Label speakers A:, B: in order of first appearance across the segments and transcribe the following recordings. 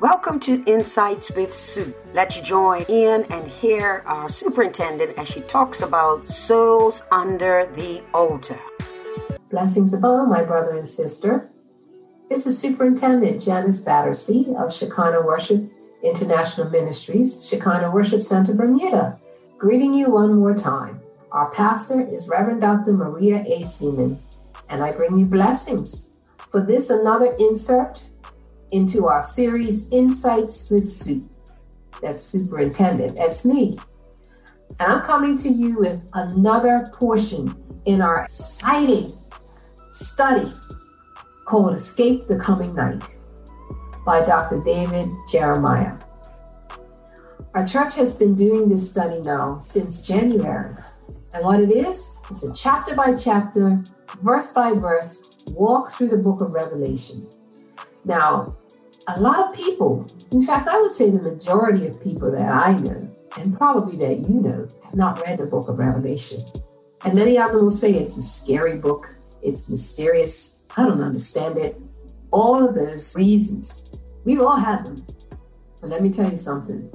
A: Welcome to Insights with Sue. Let you join in and hear our superintendent as she talks about souls under the altar.
B: Blessings above, my brother and sister. This is Superintendent Janice Battersby of Shekinah Worship International Ministries, Shekinah Worship Center, Bermuda. Greeting you one more time. Our pastor is Reverend Dr. Maria A. Seaman, and I bring you blessings. For this, another insert into our series, Insights with Sue. That's Superintendent, that's me. And I'm coming to you with another portion in our exciting study called Escape the Coming Night by Dr. David Jeremiah. Our church has been doing this study now since January. And what it is, it's a chapter by chapter, verse by verse walk through the book of Revelation. Now, a lot of people, in fact, I would say the majority of people that I know, and probably that you know, have not read the book of Revelation. And many of them will say it's a scary book, it's mysterious, I don't understand it. All of those reasons, we've all had them. But let me tell you something.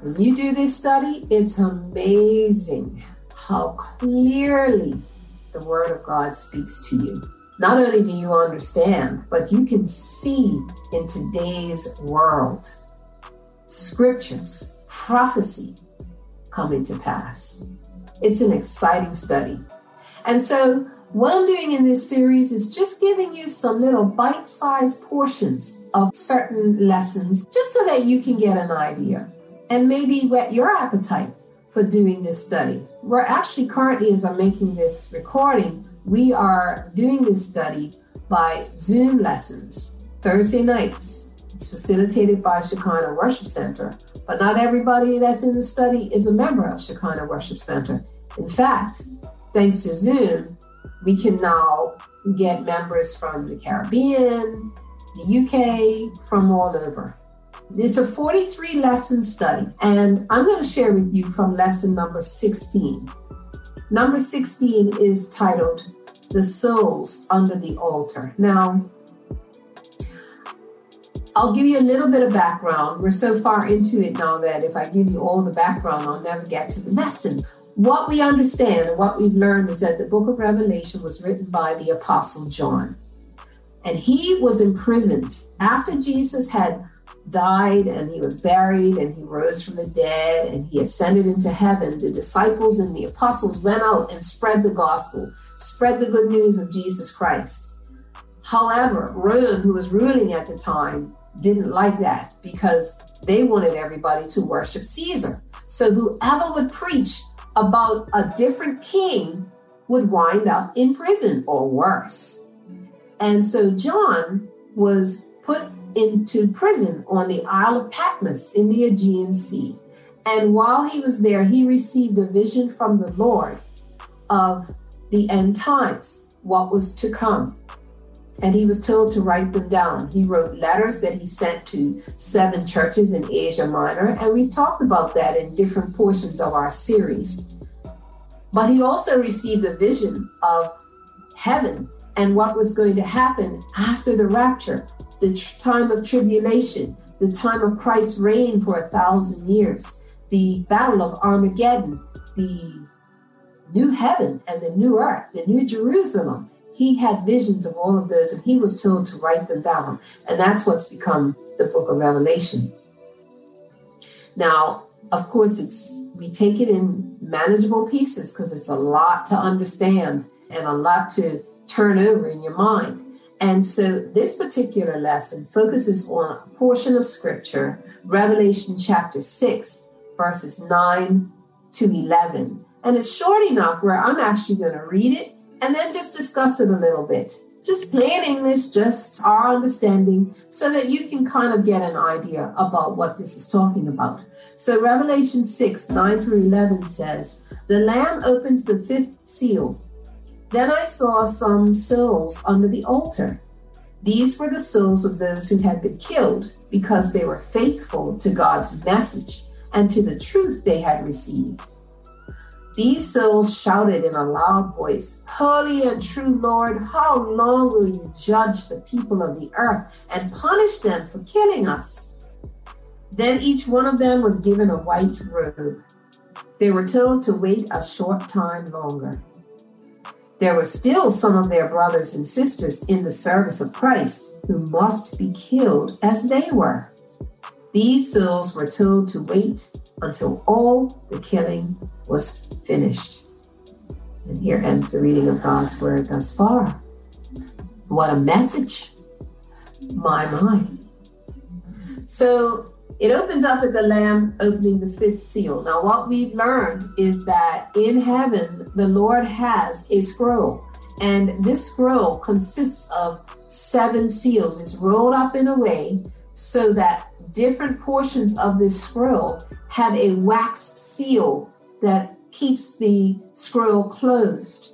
B: When you do this study, it's amazing how clearly the Word of God speaks to you. Not only do you understand, but you can see in today's world scriptures, prophecy coming to pass. It's an exciting study. And so, what I'm doing in this series is just giving you some little bite sized portions of certain lessons just so that you can get an idea and maybe whet your appetite for doing this study. We're actually currently, as I'm making this recording, we are doing this study by Zoom lessons, Thursday nights. It's facilitated by Shekinah Worship Center, but not everybody that's in the study is a member of Shekinah Worship Center. In fact, thanks to Zoom, we can now get members from the Caribbean, the UK, from all over. It's a 43 lesson study, and I'm going to share with you from lesson number 16. Number 16 is titled The Souls Under the Altar. Now, I'll give you a little bit of background. We're so far into it now that if I give you all the background, I'll never get to the lesson. What we understand and what we've learned is that the book of Revelation was written by the Apostle John. And he was imprisoned after Jesus had died and he was buried and he rose from the dead and he ascended into heaven, the disciples and the apostles went out and spread the gospel, spread the good news of Jesus Christ. However, Rome, who was ruling at the time, didn't like that because they wanted everybody to worship Caesar. So whoever would preach about a different king would wind up in prison or worse. And so John was put into prison on the Isle of Patmos in the Aegean Sea. And while he was there, he received a vision from the Lord of the end times, what was to come. And he was told to write them down. He wrote letters that he sent to seven churches in Asia Minor, and we've talked about that in different portions of our series. But he also received a vision of heaven and what was going to happen after the rapture, the time of tribulation, the time of Christ's reign for a thousand years, the battle of Armageddon, the new heaven and the new earth, the new Jerusalem. He had visions of all of those and he was told to write them down. And that's what's become the book of Revelation. Now, of course, it's we take it in manageable pieces because it's a lot to understand and a lot to turn over in your mind. And so this particular lesson focuses on a portion of scripture, Revelation chapter 6, verses 9 to 11. And it's short enough where I'm actually going to read it and then just discuss it a little bit. Just plain English, just our understanding, so that you can kind of get an idea about what this is talking about. So, Revelation 6 9 through 11 says, The Lamb opened the fifth seal then I saw some souls under the altar. These were the souls of those who had been killed because they were faithful to God's message and to the truth they had received. These souls shouted in a loud voice, Holy and true Lord, how long will you judge the people of the earth and punish them for killing us? Then each one of them was given a white robe. They were told to wait a short time longer. There were still some of their brothers and sisters in the service of Christ who must be killed as they were. These souls were told to wait until all the killing was finished. And here ends the reading of God's word thus far. What a message! My, my. So it opens up at the Lamb opening the fifth seal. Now, what we've learned is that in heaven, the Lord has a scroll. And this scroll consists of seven seals. It's rolled up in a way so that different portions of this scroll have a wax seal that keeps the scroll closed.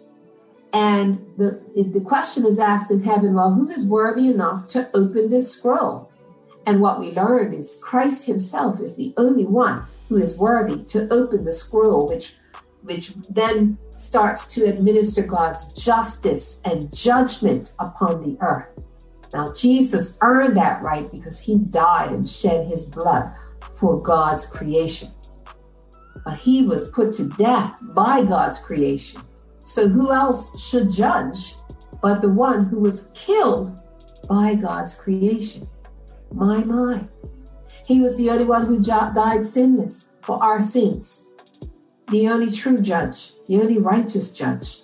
B: And the, the question is asked in heaven well, who is worthy enough to open this scroll? And what we learn is Christ Himself is the only one who is worthy to open the scroll, which, which then starts to administer God's justice and judgment upon the earth. Now, Jesus earned that right because he died and shed his blood for God's creation. But he was put to death by God's creation. So, who else should judge but the one who was killed by God's creation? My, my. He was the only one who died sinless for our sins, the only true judge, the only righteous judge.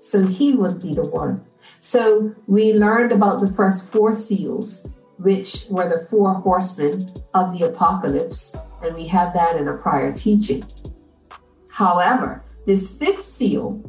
B: So, he would be the one so we learned about the first four seals, which were the four horsemen of the apocalypse, and we have that in a prior teaching. However, this fifth seal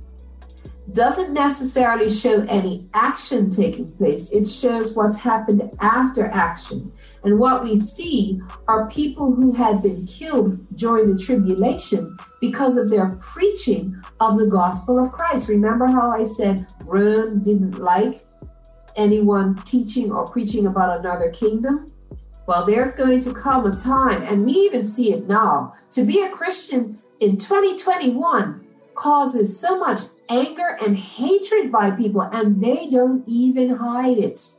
B: doesn't necessarily show any action taking place. It shows what's happened after action. And what we see are people who had been killed during the tribulation because of their preaching of the gospel of Christ. Remember how I said Rome didn't like anyone teaching or preaching about another kingdom? Well, there's going to come a time, and we even see it now, to be a Christian in 2021 causes so much anger and hatred by people, and they don't even hide it.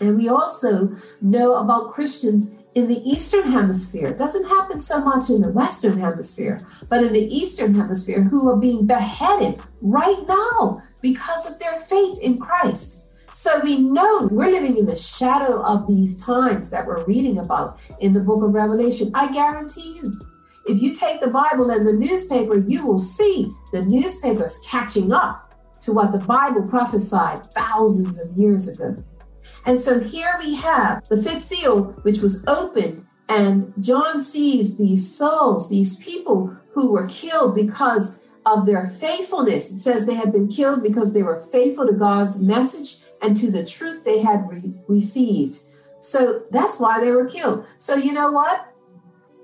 B: And we also know about Christians in the Eastern Hemisphere. It doesn't happen so much in the Western Hemisphere, but in the Eastern Hemisphere, who are being beheaded right now because of their faith in Christ. So we know we're living in the shadow of these times that we're reading about in the book of Revelation. I guarantee you, if you take the Bible and the newspaper, you will see the newspapers catching up to what the Bible prophesied thousands of years ago. And so here we have the fifth seal, which was opened, and John sees these souls, these people who were killed because of their faithfulness. It says they had been killed because they were faithful to God's message and to the truth they had re- received. So that's why they were killed. So, you know what?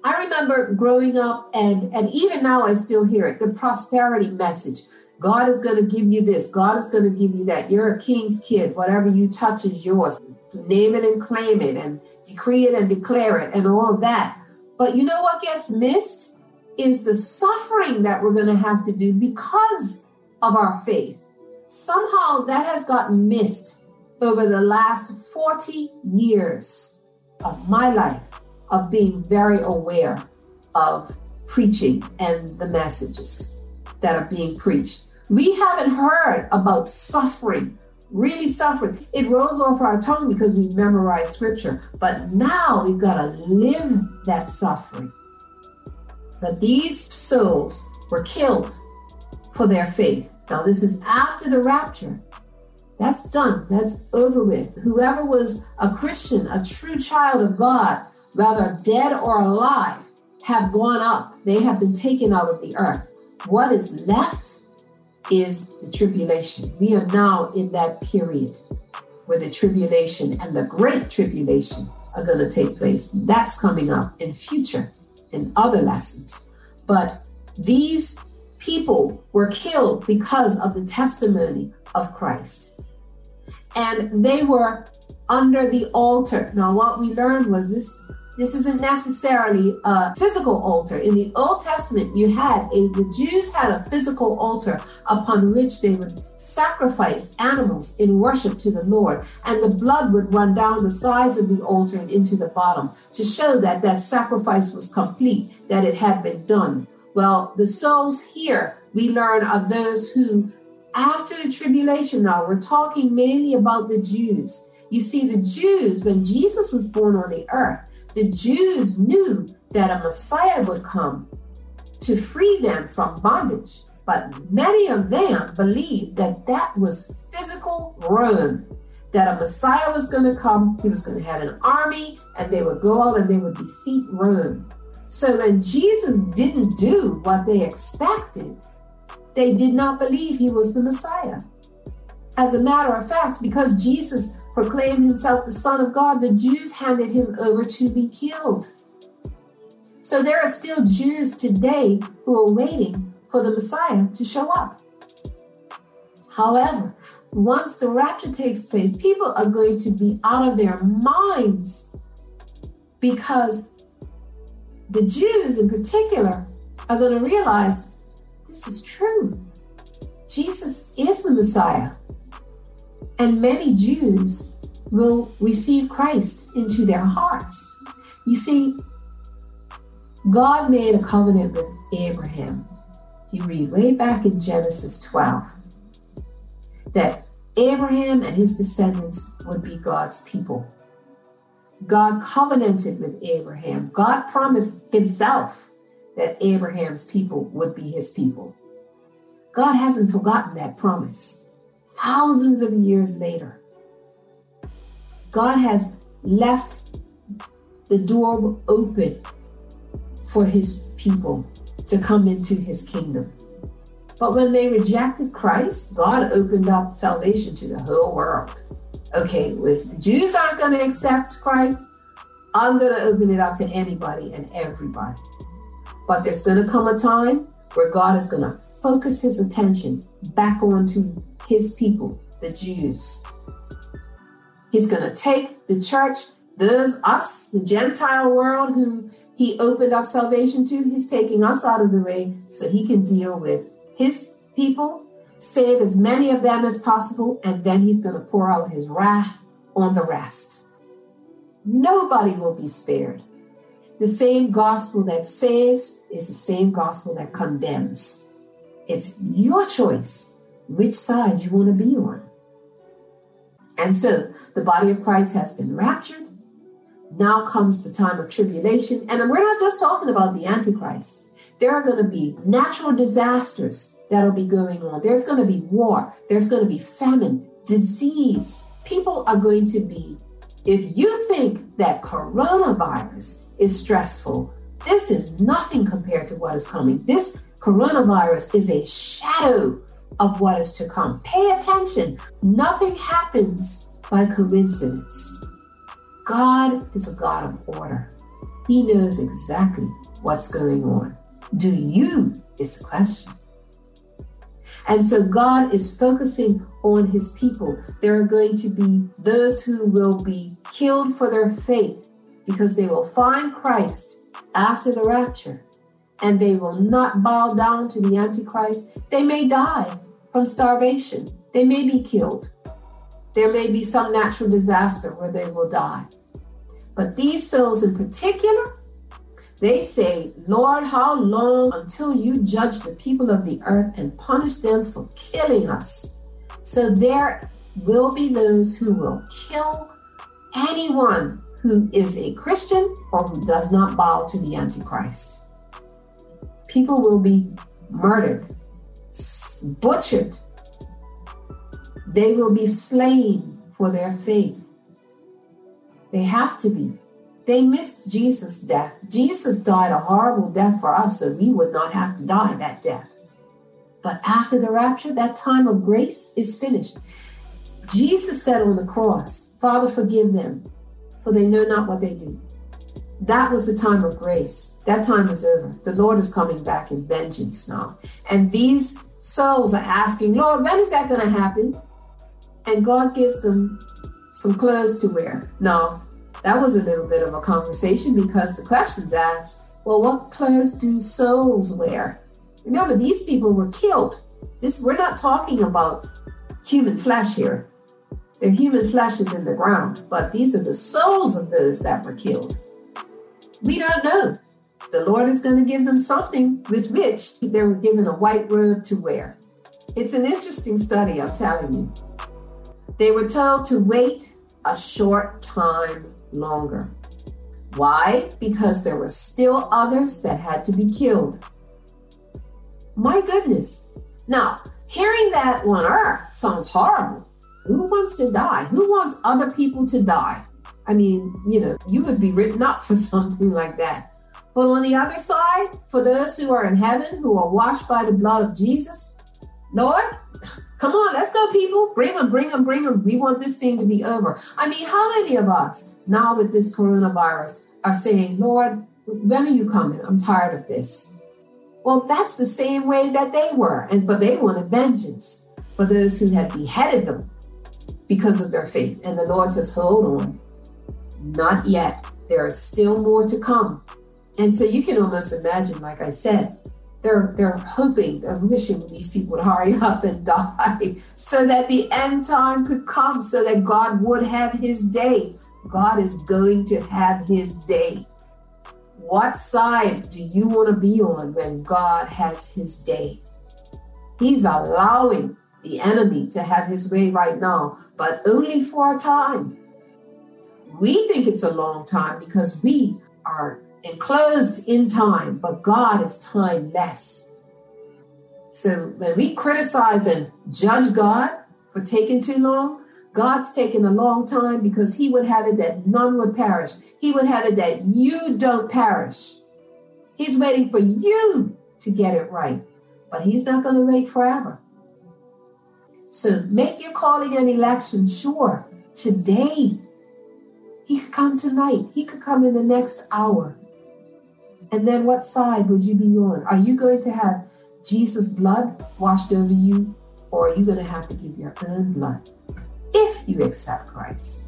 B: I remember growing up, and, and even now I still hear it the prosperity message. God is going to give you this, God is going to give you that. You're a king's kid. Whatever you touch is yours. Name it and claim it, and decree it and declare it, and all of that. But you know what gets missed? Is the suffering that we're going to have to do because of our faith. Somehow that has gotten missed over the last 40 years of my life of being very aware of preaching and the messages that are being preached. We haven't heard about suffering, really suffering. It rolls off our tongue because we memorize scripture, but now we've got to live that suffering. But these souls were killed for their faith. Now, this is after the rapture. That's done. That's over with. Whoever was a Christian, a true child of God, whether dead or alive, have gone up. They have been taken out of the earth. What is left is the tribulation. We are now in that period where the tribulation and the great tribulation are going to take place. That's coming up in future in other lessons. But these people were killed because of the testimony of Christ. And they were under the altar. Now, what we learned was this this isn't necessarily a physical altar. In the Old Testament, you had a the Jews had a physical altar upon which they would sacrifice animals in worship to the Lord, and the blood would run down the sides of the altar and into the bottom to show that that sacrifice was complete, that it had been done. Well, the souls here we learn of those who, after the tribulation, now we're talking mainly about the Jews. You see, the Jews, when Jesus was born on the earth, the Jews knew that a Messiah would come to free them from bondage. But many of them believed that that was physical Rome, that a Messiah was going to come, he was going to have an army, and they would go out and they would defeat Rome. So when Jesus didn't do what they expected, they did not believe he was the Messiah. As a matter of fact, because Jesus proclaimed himself the Son of God, the Jews handed him over to be killed. So there are still Jews today who are waiting for the Messiah to show up. However, once the rapture takes place, people are going to be out of their minds because the Jews in particular are going to realize this is true. Jesus is the Messiah. And many Jews will receive Christ into their hearts. You see, God made a covenant with Abraham. You read way back in Genesis 12 that Abraham and his descendants would be God's people. God covenanted with Abraham. God promised himself that Abraham's people would be his people. God hasn't forgotten that promise. Thousands of years later, God has left the door open for his people to come into his kingdom. But when they rejected Christ, God opened up salvation to the whole world. Okay, if the Jews aren't going to accept Christ, I'm going to open it up to anybody and everybody. But there's going to come a time where God is going to focus his attention back onto his people, the Jews. He's going to take the church, those us, the Gentile world who he opened up salvation to, he's taking us out of the way so he can deal with his people, save as many of them as possible, and then he's going to pour out his wrath on the rest. Nobody will be spared. The same gospel that saves is the same gospel that condemns. It's your choice which side you want to be on. And so the body of Christ has been raptured. Now comes the time of tribulation. And we're not just talking about the Antichrist. There are going to be natural disasters that'll be going on. There's going to be war. There's going to be famine, disease. People are going to be, if you think that coronavirus is stressful. This is nothing compared to what is coming. This coronavirus is a shadow of what is to come. Pay attention. Nothing happens by coincidence. God is a God of order. He knows exactly what's going on. Do you? Is the question. And so God is focusing on his people. There are going to be those who will be killed for their faith because they will find Christ after the rapture and they will not bow down to the Antichrist. They may die from starvation, they may be killed. There may be some natural disaster where they will die. But these souls in particular, they say, Lord, how long until you judge the people of the earth and punish them for killing us? So there will be those who will kill anyone who is a Christian or who does not bow to the Antichrist. People will be murdered, butchered. They will be slain for their faith. They have to be. They missed Jesus' death. Jesus died a horrible death for us, so we would not have to die that death. But after the rapture, that time of grace is finished. Jesus said on the cross, Father, forgive them, for they know not what they do. That was the time of grace. That time is over. The Lord is coming back in vengeance now. And these souls are asking, Lord, when is that going to happen? And God gives them some clothes to wear. Now, that was a little bit of a conversation because the questions asked, well, what clothes do souls wear? Remember, these people were killed. This we're not talking about human flesh here. Their human flesh is in the ground, but these are the souls of those that were killed. We don't know. The Lord is going to give them something with which they were given a white robe to wear. It's an interesting study, I'm telling you. They were told to wait a short time longer. Why? Because there were still others that had to be killed. My goodness. Now, hearing that on earth sounds horrible. Who wants to die? Who wants other people to die? I mean, you know, you would be written up for something like that. But on the other side, for those who are in heaven, who are washed by the blood of Jesus, Lord, come on, let's go, people. Bring them, bring them, bring them. We want this thing to be over. I mean, how many of us now with this coronavirus are saying, Lord, when are you coming? I'm tired of this. Well, that's the same way that they were, and but they wanted vengeance for those who had beheaded them because of their faith. And the Lord says, Hold on, not yet. There is still more to come. And so you can almost imagine, like I said, they're they're hoping, they're wishing these people would hurry up and die so that the end time could come, so that God would have his day. God is going to have his day. What side do you want to be on when God has his day? He's allowing the enemy to have his way right now, but only for a time. We think it's a long time because we are enclosed in time, but God is timeless. So when we criticize and judge God for taking too long, God's taking a long time because He would have it that none would perish. He would have it that you don't perish. He's waiting for you to get it right, but He's not going to wait forever. So make your calling and election sure today. He could come tonight, He could come in the next hour. And then what side would you be on? Are you going to have Jesus' blood washed over you, or are you going to have to give your own blood if you accept Christ?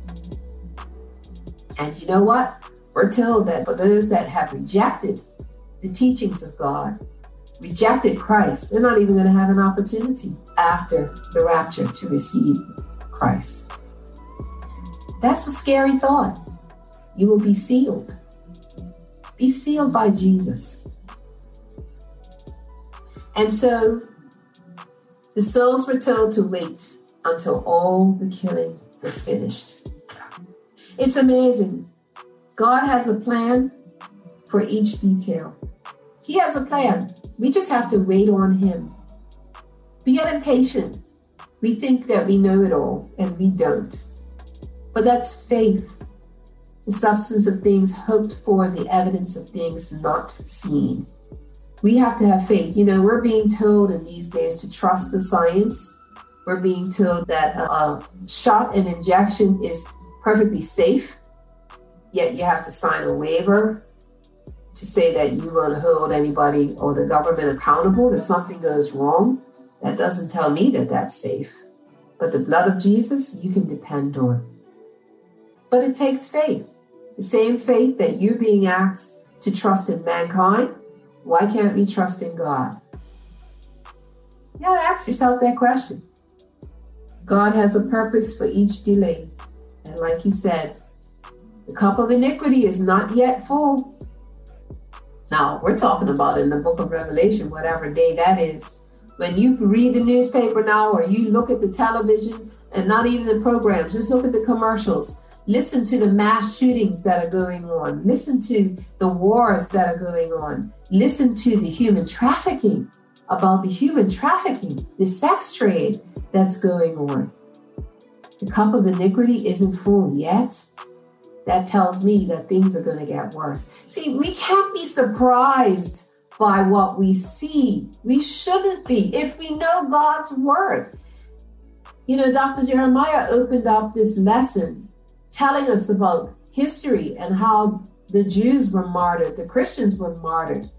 B: And you know what? We're told that for those that have rejected the teachings of God, rejected Christ, they're not even going to have an opportunity after the rapture to receive Christ. That's a scary thought. You will be sealed be sealed by Jesus. And so the souls were told to wait until all the killing was finished. It's amazing. God has a plan for each detail. He has a plan. We just have to wait on Him. We get impatient. We think that we know it all, and we don't. But that's faith the substance of things hoped for, the evidence of things not seen. We have to have faith. You know, we're being told in these days to trust the science. We're being told that a shot and injection is perfectly safe, yet you have to sign a waiver to say that you won't hold anybody or the government accountable if something goes wrong. That doesn't tell me that that's safe. But the blood of Jesus, you can depend on. But it takes faith. The same faith that you're being asked to trust in mankind, why can't we trust in God? You gotta ask yourself that question. God has a purpose for each delay. And like he said, the cup of iniquity is not yet full. Now, we're talking about in the book of Revelation, whatever day that is. When you read the newspaper now or you look at the television and not even the programs, just look at the commercials. Listen to the mass shootings that are going on. Listen to the wars that are going on. Listen to the human trafficking, about the human trafficking, the sex trade that's going on. The cup of iniquity isn't full yet. That tells me that things are going to get worse. See, we can't be surprised by what we see. We shouldn't be if we know God's word. You know, Dr. Jeremiah opened up this lesson telling us about history and how the Jews were martyred, the Christians were martyred.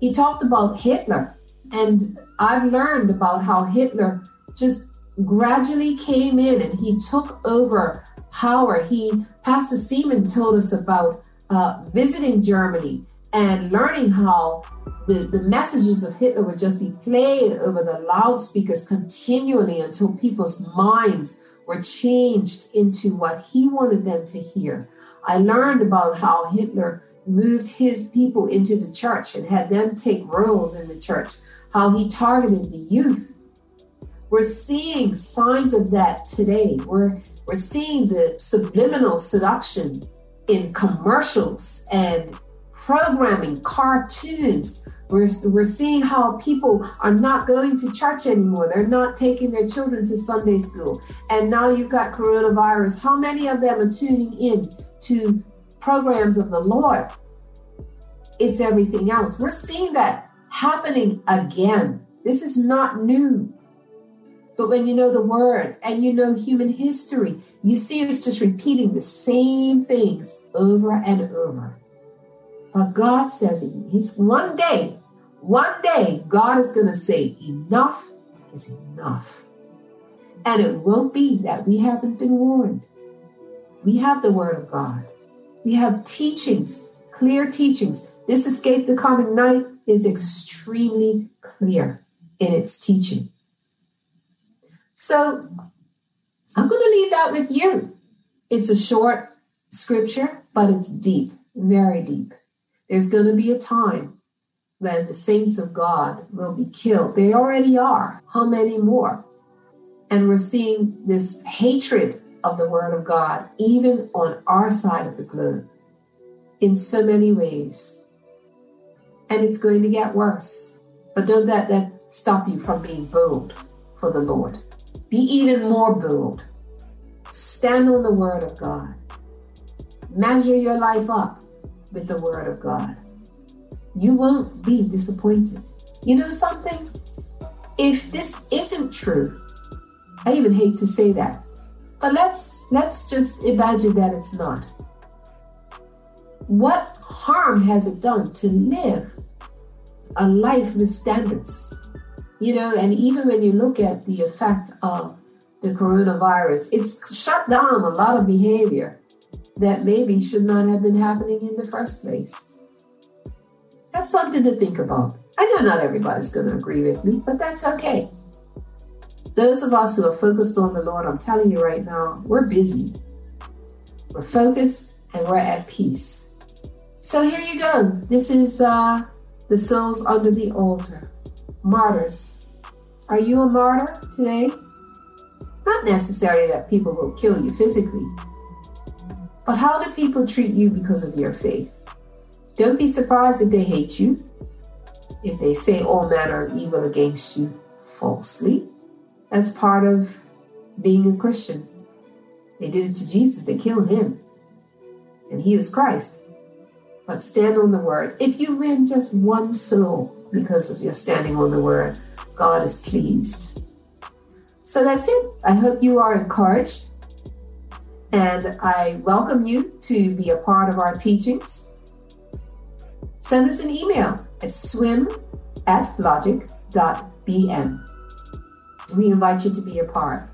B: He talked about Hitler, and I've learned about how Hitler just gradually came in and he took over power. He, Pastor Seaman told us about uh, visiting Germany and learning how the, the messages of Hitler would just be played over the loudspeakers continually until people's minds were changed into what he wanted them to hear. I learned about how Hitler moved his people into the church and had them take roles in the church, how he targeted the youth. We're seeing signs of that today. We're, we're seeing the subliminal seduction in commercials and programming, cartoons. We're, we're seeing how people are not going to church anymore. They're not taking their children to Sunday school. And now you've got coronavirus. How many of them are tuning in to programs of the Lord? It's everything else. We're seeing that happening again. This is not new. But when you know the word and you know human history, you see us just repeating the same things over and over. But God says He's one day, one day, God is going to say, enough is enough. And it won't be that we haven't been warned. We have the Word of God, we have teachings, clear teachings. This escape the coming night is extremely clear in its teaching. So I'm going to leave that with you. It's a short scripture, but it's deep, very deep. There's going to be a time when the saints of God will be killed. They already are. How many more? And we're seeing this hatred of the Word of God, even on our side of the globe, in so many ways. And it's going to get worse. But don't let that stop you from being bold for the Lord. Be even more bold. Stand on the Word of God. Measure your life up with the Word of God. You won't be disappointed. You know something? If this isn't true, I even hate to say that, but let's let's just imagine that it's not. What harm has it done to live a life with standards? You know, and even when you look at the effect of the coronavirus, it's shut down a lot of behavior that maybe should not have been happening in the first place. That's something to think about. I know not everybody's going to agree with me, but that's okay. Those of us who are focused on the Lord, I'm telling you right now, we're busy. We're focused and we're at peace. So here you go. This is uh, the souls under the altar. Martyrs. Are you a martyr today? Not necessarily that people will kill you physically, but how do people treat you because of your faith? Don't be surprised if they hate you, if they say all manner of evil against you falsely. That's part of being a Christian. They did it to Jesus, they killed him, and he was Christ. But stand on the word. If you win just one soul because of your standing on the word, God is pleased. So that's it. I hope you are encouraged and I welcome you to be a part of our teachings. Send us an email at swim at logic.bm. We invite you to be a part.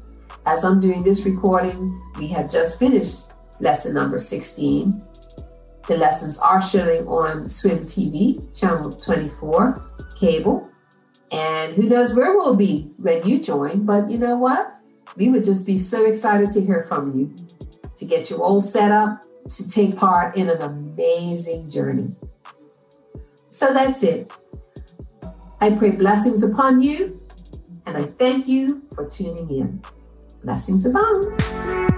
B: As I'm doing this recording, we have just finished lesson number 16. The lessons are showing on Swim TV, channel 24, cable. And who knows where we'll be when you join, but you know what? We would just be so excited to hear from you to get you all set up to take part in an amazing journey. So that's it. I pray blessings upon you, and I thank you for tuning in. Blessings abound.